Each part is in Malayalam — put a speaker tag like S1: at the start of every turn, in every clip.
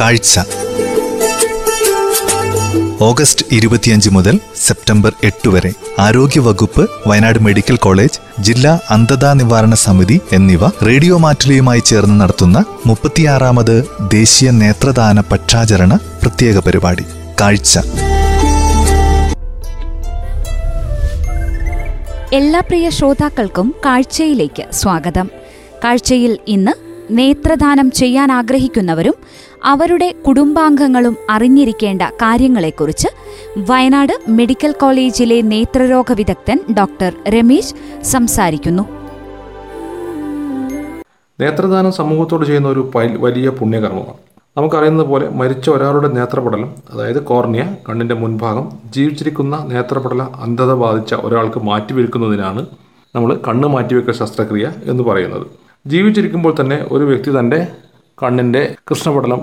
S1: കാഴ്ച. ഓഗസ്റ്റ് ഇരുപത്തിയഞ്ച് മുതൽ സെപ്റ്റംബർ എട്ട് വരെ ആരോഗ്യവകുപ്പ് വയനാട് മെഡിക്കൽ കോളേജ് ജില്ലാ അന്ധതാ നിവാരണ സമിതി എന്നിവ റേഡിയോ മാറ്റിലിയുമായി ചേർന്ന് നടത്തുന്ന മുപ്പത്തിയാറാമത് ദേശീയ നേത്രദാന പക്ഷാചരണ പ്രത്യേക പരിപാടി. കാഴ്ച.
S2: എല്ലാ പ്രിയ ശ്രോതാക്കൾക്കും കാഴ്ചയിലേക്ക് സ്വാഗതം. കാഴ്ചയിൽ ഇന്ന് നേത്രദാനം ചെയ്യാൻ ആഗ്രഹിക്കുന്നവരും അവരുടെ കുടുംബാംഗങ്ങളും അറിഞ്ഞിരിക്കേണ്ട കാര്യങ്ങളെക്കുറിച്ച് വയനാട് മെഡിക്കൽ കോളേജിലെ നേത്രരോഗ വിദഗ്ധൻ ഡോക്ടർ രമേശ് സംസാരിക്കുന്നു.
S3: നേത്രദാനം സമൂഹത്തോട് ചെയ്യുന്ന ഒരു വലിയ പുണ്യകർമ്മമാണ്. നമുക്കറിയുന്നത് പോലെ മരിച്ച ഒരാളുടെ നേത്രപടലം അതായത് കോർണിയ കണ്ണിന്റെ മുൻഭാഗം ജീവിച്ചിരിക്കുന്ന നേത്രപടല അന്ധത ബാധിച്ച ഒരാൾക്ക് മാറ്റിവെക്കുന്നതിനാണ് നമ്മൾ കണ്ണ് മാറ്റിവെക്കൽ ശസ്ത്രക്രിയ എന്ന് പറയുന്നത്. ജീവിച്ചിരിക്കുമ്പോൾ തന്നെ ഒരു വ്യക്തി തന്റെ കണ്ണിന്റെ കൃഷ്ണപടലം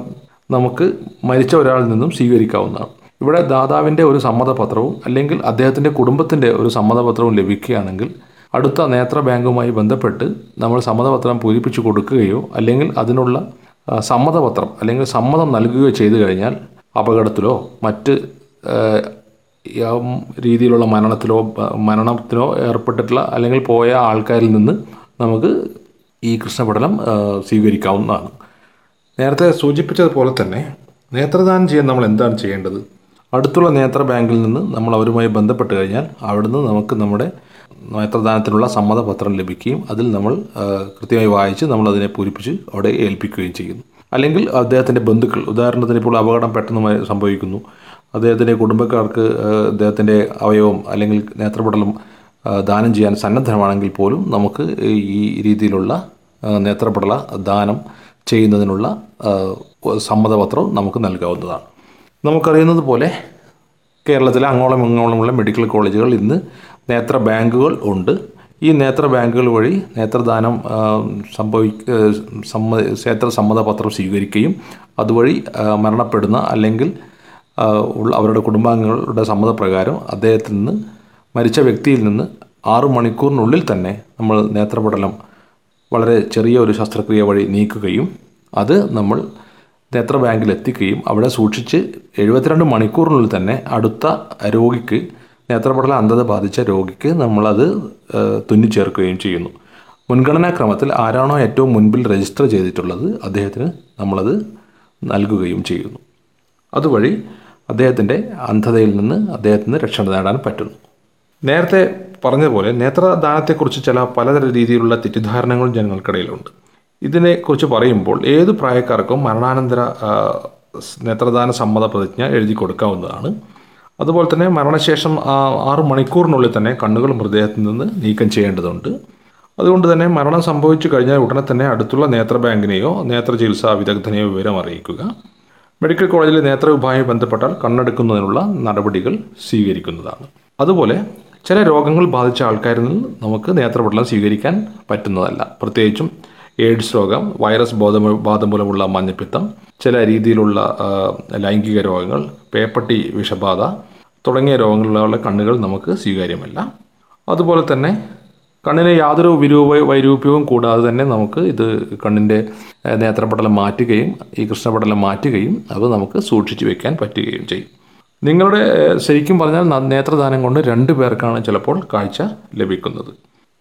S3: നമുക്ക് മരിച്ച ഒരാളിൽ നിന്നും സ്വീകരിക്കാവുന്നതാണ്. ഇവിടെ ദാതാവിന്റെ ഒരു സമ്മതപത്രവും അല്ലെങ്കിൽ അദ്ദേഹത്തിന്റെ കുടുംബത്തിന്റെ ഒരു സമ്മതപത്രവും ലഭിക്കുകയാണെങ്കിൽ അടുത്ത നേത്ര ബാങ്കുമായി ബന്ധപ്പെട്ട് നമ്മൾ സമ്മതപത്രം പൂരിപ്പിച്ചു കൊടുക്കുകയോ അല്ലെങ്കിൽ അതിനുള്ള സമ്മതപത്രം അല്ലെങ്കിൽ സമ്മതം നൽകുകയോ ചെയ്തു കഴിഞ്ഞാൽ അപകടത്തിലോ മറ്റ് രീതിയിലുള്ള മരണത്തിലോ മരണത്തിനോ ഏർപ്പെട്ടിട്ടുള്ള അല്ലെങ്കിൽ പോയ ആൾക്കാരിൽ നിന്ന് നമുക്ക് ഈ കൃഷ്ണപടലം സ്വീകരിക്കാവുന്നതാണ്. നേരത്തെ സൂചിപ്പിച്ചതുപോലെ തന്നെ നേത്രദാനം ചെയ്യാൻ നമ്മൾ എന്താണ് ചെയ്യേണ്ടത്? അടുത്തുള്ള നേത്ര ബാങ്കിൽ നിന്ന് നമ്മൾ അവരുമായി ബന്ധപ്പെട്ട് കഴിഞ്ഞാൽ അവിടുന്ന് നമുക്ക് നമ്മുടെ നേത്രദാനത്തിനുള്ള സമ്മതപത്രം ലഭിക്കുകയും അതിൽ നമ്മൾ കൃത്യമായി വായിച്ച് നമ്മൾ അതിനെ പൂരിപ്പിച്ച് അവിടെ ഏൽപ്പിക്കുകയും ചെയ്യുന്നു. അല്ലെങ്കിൽ അദ്ദേഹത്തിന്റെ ബന്ധുക്കൾ ഉദാഹരണത്തിന് ഇപ്പോൾ അപകടം പെട്ടെന്ന് സംഭവിക്കുന്നു. അദ്ദേഹത്തിന്റെ കുടുംബക്കാർക്ക് അദ്ദേഹത്തിന്റെ അവയവം അല്ലെങ്കിൽ നേത്രപടലം ദാനം ചെയ്യാൻ സന്നദ്ധമാണെങ്കിൽ പോലും നമുക്ക് ഈ രീതിയിലുള്ള നേത്രപടല ദാനം ചെയ്യുന്നതിനുള്ള സമ്മതപത്രം നമുക്ക് നൽകാവുന്നതാണ്. നമുക്കറിയുന്നത് പോലെ കേരളത്തിലെ അങ്ങോളം ഇങ്ങോളമുള്ള മെഡിക്കൽ കോളേജുകൾ ഇന്ന് നേത്ര ബാങ്കുകൾ ഉണ്ട്. ഈ നേത്ര ബാങ്കുകൾ വഴി നേത്രദാനം സംഭവി സമ്മ നേത്ര സമ്മതപത്രം സ്വീകരിക്കുകയും അതുവഴി മരണപ്പെടുന്ന അല്ലെങ്കിൽ ഉള്ള അവരുടെ കുടുംബാംഗങ്ങളുടെ സമ്മതപ്രകാരം അദ്ദേഹത്തിൽ നിന്ന് മരിച്ച വ്യക്തിയിൽ നിന്ന് ആറു മണിക്കൂറിനുള്ളിൽ തന്നെ നമ്മൾ നേത്രപടലം വളരെ ചെറിയ ഒരു ശസ്ത്രക്രിയ വഴി നീക്കുകയും അത് നമ്മൾ നേത്ര ബാങ്കിൽ എത്തിക്കുകയും അവിടെ സൂക്ഷിച്ച് എഴുപത്തിരണ്ട് മണിക്കൂറിനുള്ളിൽ തന്നെ അടുത്ത രോഗിക്ക് നേത്രപടല അന്ധത ബാധിച്ച രോഗിക്ക് നമ്മളത് തുന്നിച്ചേർക്കുകയും ചെയ്യുന്നു. മുൻഗണനാ ക്രമത്തിൽ ആരാണോ ഏറ്റവും മുൻപിൽ രജിസ്റ്റർ ചെയ്തിട്ടുള്ളത് അദ്ദേഹത്തിന് നമ്മളത് നൽകുകയും ചെയ്യുന്നു. അതുവഴി അദ്ദേഹത്തിന്റെ അന്ധതയിൽ നിന്ന് അദ്ദേഹത്തിന് രക്ഷ നേടാൻ പറ്റുന്നു. നേരത്തെ പറഞ്ഞതുപോലെ നേത്രദാനത്തെക്കുറിച്ച് ചില പലതര രീതിയിലുള്ള തെറ്റിദ്ധാരണകളും ജനങ്ങൾക്കിടയിലുണ്ട്. ഇതിനെക്കുറിച്ച് പറയുമ്പോൾ ഏത് പ്രായക്കാർക്കും മരണാനന്തര നേത്രദാന സമ്മത പ്രതിജ്ഞ എഴുതി കൊടുക്കാവുന്നതാണ്. അതുപോലെ തന്നെ മരണശേഷം ആറ് മണിക്കൂറിനുള്ളിൽ തന്നെ കണ്ണുകൾ മൃതദേഹത്തിൽ നിന്ന് നീക്കം ചെയ്യേണ്ടതുണ്ട്. അതുകൊണ്ട് തന്നെ മരണം സംഭവിച്ചു കഴിഞ്ഞാൽ ഉടനെ തന്നെ അടുത്തുള്ള നേത്ര ബാങ്കിനെയോ നേത്ര ചികിത്സാ വിദഗ്ധനെയോ വിവരം അറിയിക്കുക. മെഡിക്കൽ കോളേജിലെ നേത്ര വിഭാഗവുമായി ബന്ധപ്പെട്ടാൽ കണ്ണെടുക്കുന്നതിനുള്ള നടപടികൾ സ്വീകരിക്കുന്നതാണ്. അതുപോലെ ചില രോഗങ്ങൾ ബാധിച്ച ആൾക്കാരിൽ നിന്ന് നമുക്ക് നേത്രപടലം സ്വീകരിക്കാൻ പറ്റുന്നതല്ല. പ്രത്യേകിച്ചും എയ്ഡ്സ് രോഗം വൈറസ് ബോധ ബാധ മൂലമുള്ള മഞ്ഞപ്പിത്തം ചില രീതിയിലുള്ള ലൈംഗിക രോഗങ്ങൾ പേപ്പട്ടി വിഷബാധ തുടങ്ങിയ രോഗങ്ങളിലുള്ള കണ്ണുകൾ നമുക്ക് സ്വീകാര്യമല്ല. അതുപോലെ തന്നെ കണ്ണിന് യാതൊരു വിരൂപ വൈരൂപ്യവും കൂടാതെ തന്നെ നമുക്ക് ഇത് കണ്ണിന്റെ നേത്രപടലം മാറ്റുകയും ഈ കൃഷ്ണപടലം മാറ്റുകയും അത് നമുക്ക് സൂക്ഷിച്ചു വെക്കാൻ പറ്റുകയും ചെയ്യും. നിങ്ങളുടെ ശരിക്കും പറഞ്ഞാൽ നേത്രദാനം കൊണ്ട് രണ്ട് പേർക്കാണ് ചിലപ്പോൾ കാഴ്ച ലഭിക്കുന്നത്.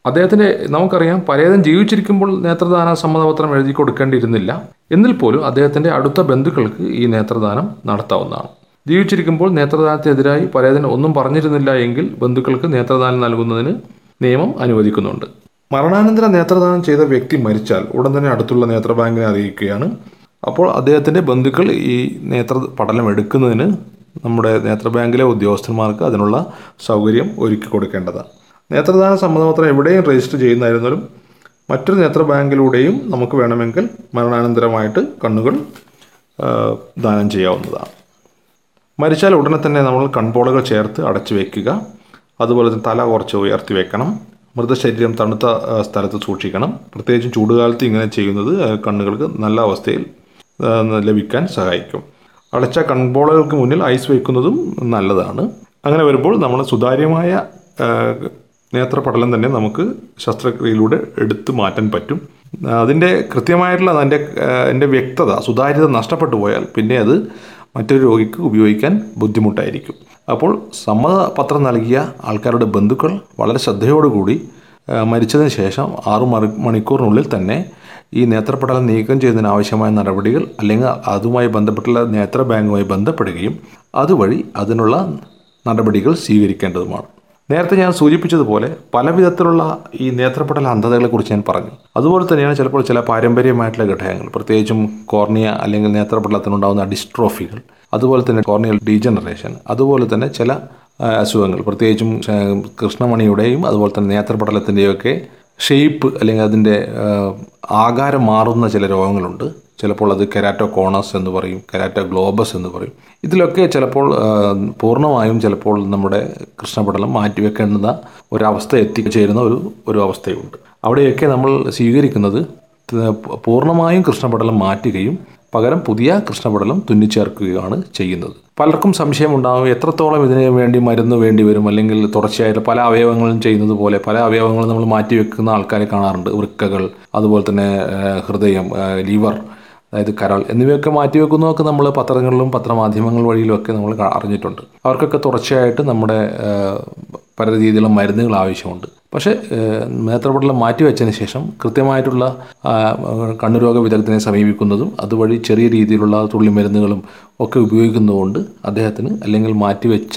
S3: അദ്ദേഹത്തിന്റെ നമുക്കറിയാം പലതും ജീവിച്ചിരിക്കുമ്പോൾ നേത്രദാന സമ്മതപത്രം എഴുതി കൊടുക്കേണ്ടിയിരുന്നില്ല. എന്നിൽ പോലും അദ്ദേഹത്തിന്റെ അടുത്ത ബന്ധുക്കൾക്ക് ഈ നേത്രദാനം നടത്താവുന്നതാണ്. ജീവിച്ചിരിക്കുമ്പോൾ നേത്രദാനത്തിനെതിരായി പലതിന് ഒന്നും പറഞ്ഞിരുന്നില്ല എങ്കിൽ ബന്ധുക്കൾക്ക് നേത്രദാനം നൽകുന്നതിന് നിയമം അനുവദിക്കുന്നുണ്ട്. മരണാനന്തര നേത്രദാനം ചെയ്ത വ്യക്തി മരിച്ചാൽ ഉടൻ തന്നെ അടുത്തുള്ള നേത്രബാങ്കിനെ അറിയിക്കുകയാണ്. അപ്പോൾ അദ്ദേഹത്തിന്റെ ബന്ധുക്കൾ ഈ നേത്ര പഠനം എടുക്കുന്നതിന് നമ്മുടെ നേത്ര നേത്രബാങ്കിലെ ഉദ്യോഗസ്ഥന്മാർക്ക് അതിനുള്ള സൗകര്യം ഒരുക്കി കൊടുക്കേണ്ടതാണ്. നേത്രദാന സമ്മതപത്രം എവിടെയും രജിസ്റ്റർ ചെയ്യുന്നതായിരുന്നാലും മറ്റൊരു നേത്ര ബാങ്കിലൂടെയും നമുക്ക് വേണമെങ്കിൽ മരണാനന്തരമായിട്ട് കണ്ണുകൾ ദാനം ചെയ്യാവുന്നതാണ്. മരിച്ചാൽ ഉടനെ തന്നെ നമ്മൾ കൺപോളകൾ ചേർത്ത് അടച്ചു വയ്ക്കുക അതുപോലെ തന്നെ തല കുറച്ച് ഉയർത്തി വെക്കണം. മൃതശരീരം തണുത്ത സ്ഥലത്ത് സൂക്ഷിക്കണം. പ്രത്യേകിച്ചും ചൂടുകാലത്ത് ഇങ്ങനെ ചെയ്യുന്നത് കണ്ണുകൾക്ക് നല്ല അവസ്ഥയിൽ ലഭിക്കാൻ സഹായിക്കും. അടച്ച കൺപോളകൾക്ക് മുന്നിൽ ഐസ് വയ്ക്കുന്നതും നല്ലതാണ്. അങ്ങനെ വരുമ്പോൾ നമ്മൾ സുതാര്യമായ നേത്ര നേത്രപടലം തന്നെ നമുക്ക് ശസ്ത്രക്രിയയിലൂടെ എടുത്തു മാറ്റാൻ പറ്റും. അതിന്റെ കൃത്യമായിട്ടുള്ള അതിന്റെ അതിന്റെ വ്യക്തത സുതാര്യത നഷ്ടപ്പെട്ടു പോയാൽ പിന്നെ അത് മറ്റൊരു രോഗിക്ക് ഉപയോഗിക്കാൻ ബുദ്ധിമുട്ടായിരിക്കും. അപ്പോൾ സമ്മതപത്രം നൽകിയ ആൾക്കാരുടെ ബന്ധുക്കൾ വളരെ ശ്രദ്ധയോടുകൂടി മരിച്ചതിന് ശേഷം ആറു മണിക്കൂറിനുള്ളിൽ തന്നെ ഈ നേത്രപടലം നീക്കം ചെയ്യുന്നതിന് ആവശ്യമായ നടപടികൾ അല്ലെങ്കിൽ അതുമായി ബന്ധപ്പെട്ടുള്ള നേത്ര ബാങ്കുമായി ബന്ധപ്പെടുകയും അതുവഴി അതിനുള്ള നടപടികൾ സ്വീകരിക്കേണ്ടതുമാണ്. നേരത്തെ ഞാൻ സൂചിപ്പിച്ചതുപോലെ പല വിധത്തിലുള്ള ഈ നേത്രപടല അന്ധതകളെക്കുറിച്ച് ഞാൻ പറഞ്ഞു. അതുപോലെ തന്നെയാണ് ചിലപ്പോൾ ചില പാരമ്പര്യമായിട്ടുള്ള ഘടകങ്ങൾ പ്രത്യേകിച്ചും കോർണിയ അല്ലെങ്കിൽ നേത്രപടലത്തിനുണ്ടാകുന്ന ഡിസ്ട്രോഫികൾ അതുപോലെ തന്നെ കോർണിയൽ ഡീജനറേഷൻ അതുപോലെ തന്നെ ചില അസുഖങ്ങൾ പ്രത്യേകിച്ചും കൃഷ്ണമണിയുടെയും അതുപോലെ തന്നെ നേത്രപടലത്തിന്റെയൊക്കെ ഷേപ്പ് അല്ലെങ്കിൽ അതിന്റെ ആകാരം മാറുന്ന ചില രോഗങ്ങളുണ്ട്. ചിലപ്പോൾ അത് കെരാറ്റോ കോണസ് എന്ന് പറയും കെരാറ്റോ ഗ്ലോബസ് എന്ന് പറയും. ഇതിലൊക്കെ ചിലപ്പോൾ പൂർണമായും ചിലപ്പോൾ നമ്മുടെ കൃഷ്ണപടലം മാറ്റിവെക്കേണ്ടുന്ന ഒരവസ്ഥ എത്തിച്ചേരുന്ന ഒരു ഒരു അവസ്ഥയുണ്ട്. അവിടെയൊക്കെ നമ്മൾ സ്വീകരിക്കുന്നത് പൂർണമായും കൃഷ്ണപടലം മാറ്റുകയും പകരം പുതിയ കൃഷ്ണപടലം തുന്നിച്ചേർക്കുകയാണ് ചെയ്യുന്നത്. പലർക്കും സംശയമുണ്ടാകും എത്രത്തോളം ഇതിന് വേണ്ടി മരുന്ന് വേണ്ടി വരും അല്ലെങ്കിൽ തുടർച്ചയായിട്ട് പല അവയവങ്ങളും ചെയ്യുന്നത് പോലെ പല അവയവങ്ങളും നമ്മൾ മാറ്റിവെക്കുന്ന ആൾക്കാരെ കാണാറുണ്ട്. വൃക്കകൾ അതുപോലെ തന്നെ ഹൃദയം ലിവർ അതായത് കരൾ എന്നിവയൊക്കെ മാറ്റിവെക്കുന്നതൊക്കെ നമ്മൾ പത്രങ്ങളിലും പത്രമാധ്യമങ്ങൾ വഴിയിലുമൊക്കെ നമ്മൾ അറിഞ്ഞിട്ടുണ്ട്. അവർക്കൊക്കെ തുടർച്ചയായിട്ട് നമ്മുടെ പല രീതിയിലുള്ള മരുന്നുകൾ ആവശ്യമുണ്ട്. പക്ഷേ ഏഹ്, നേത്രപടലം മാറ്റിവെച്ചതിന് ശേഷം കൃത്യമായിട്ടുള്ള കണ്ണുരോഗ വിദഗ്ധനെ സമീപിക്കുന്നതും അതുവഴി ചെറിയ രീതിയിലുള്ള തുള്ളി മരുന്നുകളും ഒക്കെ ഉപയോഗിക്കുന്നതുകൊണ്ട് അദ്ദേഹത്തിന് അല്ലെങ്കിൽ മാറ്റിവെച്ച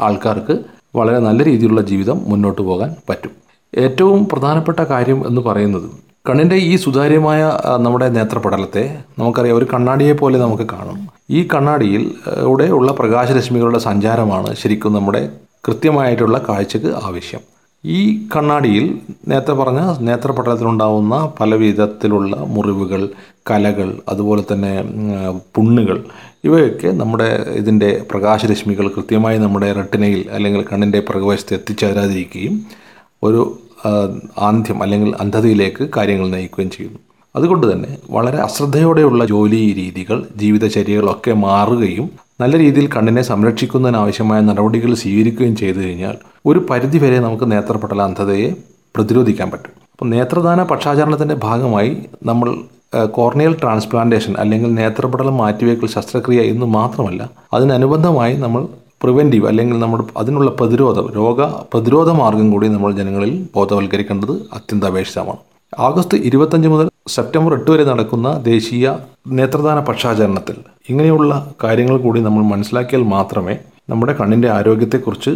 S3: ആൾക്കാർക്ക് വളരെ നല്ല രീതിയിലുള്ള ജീവിതം മുന്നോട്ട് പോകാൻ പറ്റും. ഏറ്റവും പ്രധാനപ്പെട്ട കാര്യം എന്ന് പറയുന്നത് കണ്ണിന്റെ ഈ സുതാര്യമായ നമ്മുടെ നേത്രപടലത്തെ നമുക്കറിയാം ഒരു കണ്ണാടിയെ പോലെ നമുക്ക് കാണും. ഈ കണ്ണാടിയിൽ ഇവിടെ ഉള്ള പ്രകാശരശ്മികളുടെ സഞ്ചാരമാണ് ശരിക്കും നമ്മുടെ കൃത്യമായിട്ടുള്ള കാഴ്ചക്ക് ആവശ്യം. ഈ കണ്ണാടിയിൽ നേരത്തെ പറഞ്ഞ നേത്രപടലത്തിലുണ്ടാവുന്ന പല വിധത്തിലുള്ള മുറിവുകൾ കലകൾ അതുപോലെ തന്നെ പുണ്ണുകൾ ഇവയൊക്കെ നമ്മുടെ ഇതിന്റെ പ്രകാശരശ്മികൾ കൃത്യമായി നമ്മുടെ റെട്ടിനയിൽ അല്ലെങ്കിൽ കണ്ണിന്റെ പ്രകവശത്ത് എത്തിച്ചേരാതിരിക്കുകയും ഒരു ആന്ധ്യം അല്ലെങ്കിൽ അന്ധതയിലേക്ക് കാര്യങ്ങൾ നയിക്കുകയും ചെയ്യുന്നു. അതുകൊണ്ട് തന്നെ വളരെ അശ്രദ്ധയോടെയുള്ള ജോലി രീതികൾ ജീവിതചര്യകളൊക്കെ മാറുകയും നല്ല രീതിയിൽ കണ്ണിനെ സംരക്ഷിക്കുന്നതിനാവശ്യമായ നടപടികൾ സ്വീകരിക്കുകയും ചെയ്തു കഴിഞ്ഞാൽ ഒരു പരിധിവരെ നമുക്ക് നേത്രപടല അന്ധതയെ പ്രതിരോധിക്കാൻ പറ്റും. അപ്പോൾ നേത്രദാന പക്ഷാചരണത്തിന്റെ ഭാഗമായി നമ്മൾ കോർണിയൽ ട്രാൻസ്പ്ലാന്റേഷൻ അല്ലെങ്കിൽ നേത്രപടലം മാറ്റിവെക്കൽ ശസ്ത്രക്രിയ എന്ന് മാത്രമല്ല അതിനനുബന്ധമായി നമ്മൾ പ്രിവെന്റീവ് അല്ലെങ്കിൽ നമ്മുടെ അതിനുള്ള പ്രതിരോധം രോഗ പ്രതിരോധ മാർഗം കൂടി നമ്മൾ ജനങ്ങളിൽ ബോധവൽക്കരിക്കേണ്ടത് അത്യന്താപേക്ഷിതമാണ്. ആഗസ്റ്റ് ഇരുപത്തഞ്ച് മുതൽ സെപ്റ്റംബർ എട്ട് വരെ നടക്കുന്ന ദേശീയ നേത്രദാന പക്ഷാചരണത്തിൽ ഇങ്ങനെയുള്ള കാര്യങ്ങൾ കൂടി നമ്മൾ മനസ്സിലാക്കിയാൽ മാത്രമേ നമ്മുടെ കണ്ണിന്റെ ആരോഗ്യത്തെക്കുറിച്ച്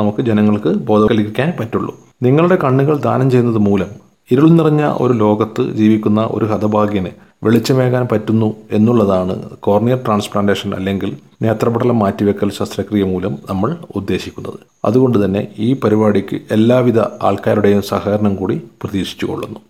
S3: നമുക്ക് ജനങ്ങൾക്ക് ബോധവൽക്കരിക്കാൻ പറ്റുള്ളൂ. നിങ്ങളുടെ കണ്ണുകൾ ദാനം ചെയ്യുന്നത് മൂലം ഇരുൾ നിറഞ്ഞ ഒരു ലോകത്ത് ജീവിക്കുന്ന ഒരു ഹതഭാഗ്യന് വെളിച്ചമേകാൻ പറ്റുന്നു എന്നുള്ളതാണ് കോർണിയർ ട്രാൻസ്പ്ലാന്റേഷൻ അല്ലെങ്കിൽ നേത്രപടലം മാറ്റിവെക്കൽ ശസ്ത്രക്രിയ മൂലം നമ്മൾ ഉദ്ദേശിക്കുന്നത്. അതുകൊണ്ട് തന്നെ ഈ പരിപാടിക്ക് എല്ലാവിധ ആൾക്കാരുടെയും സഹകരണം കൂടി പ്രതീക്ഷിച്ചുകൊള്ളുന്നു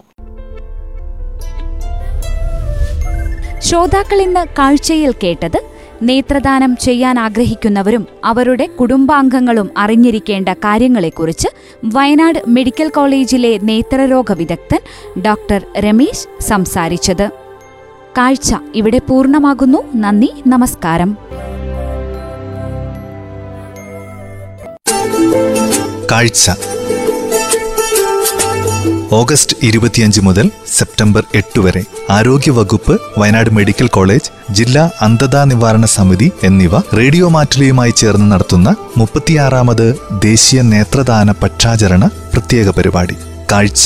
S2: ശ്രോതാക്കൾ ഇന്ന് കാഴ്ചയിൽ കേട്ടത് നേത്രദാനം ചെയ്യാൻ ആഗ്രഹിക്കുന്നവരും അവരുടെ കുടുംബാംഗങ്ങളും അറിഞ്ഞിരിക്കേണ്ട കാര്യങ്ങളെക്കുറിച്ച് വയനാട് മെഡിക്കൽ കോളേജിലെ നേത്രരോഗ വിദഗ്ധൻ ഡോക്ടർ രമേശ് സംസാരിച്ചത്. കാഴ്ച ഇവിടെ പൂർണമാകുന്നു. നന്ദി നമസ്കാരം.
S1: കാഴ്ച. ഓഗസ്റ്റ് ഇരുപത്തിയഞ്ച് മുതൽ സെപ്റ്റംബർ എട്ട് വരെ ആരോഗ്യവകുപ്പ് വയനാട് മെഡിക്കൽ കോളേജ് ജില്ലാ അന്ധതാ നിവാരണ സമിതി എന്നിവ റേഡിയോ മാറ്റിലിയുമായി ചേർന്ന് നടത്തുന്ന മുപ്പത്തിയാറാമത് ദേശീയ നേത്രദാന പക്ഷാചരണ പ്രത്യേക പരിപാടി. കാഴ്ച.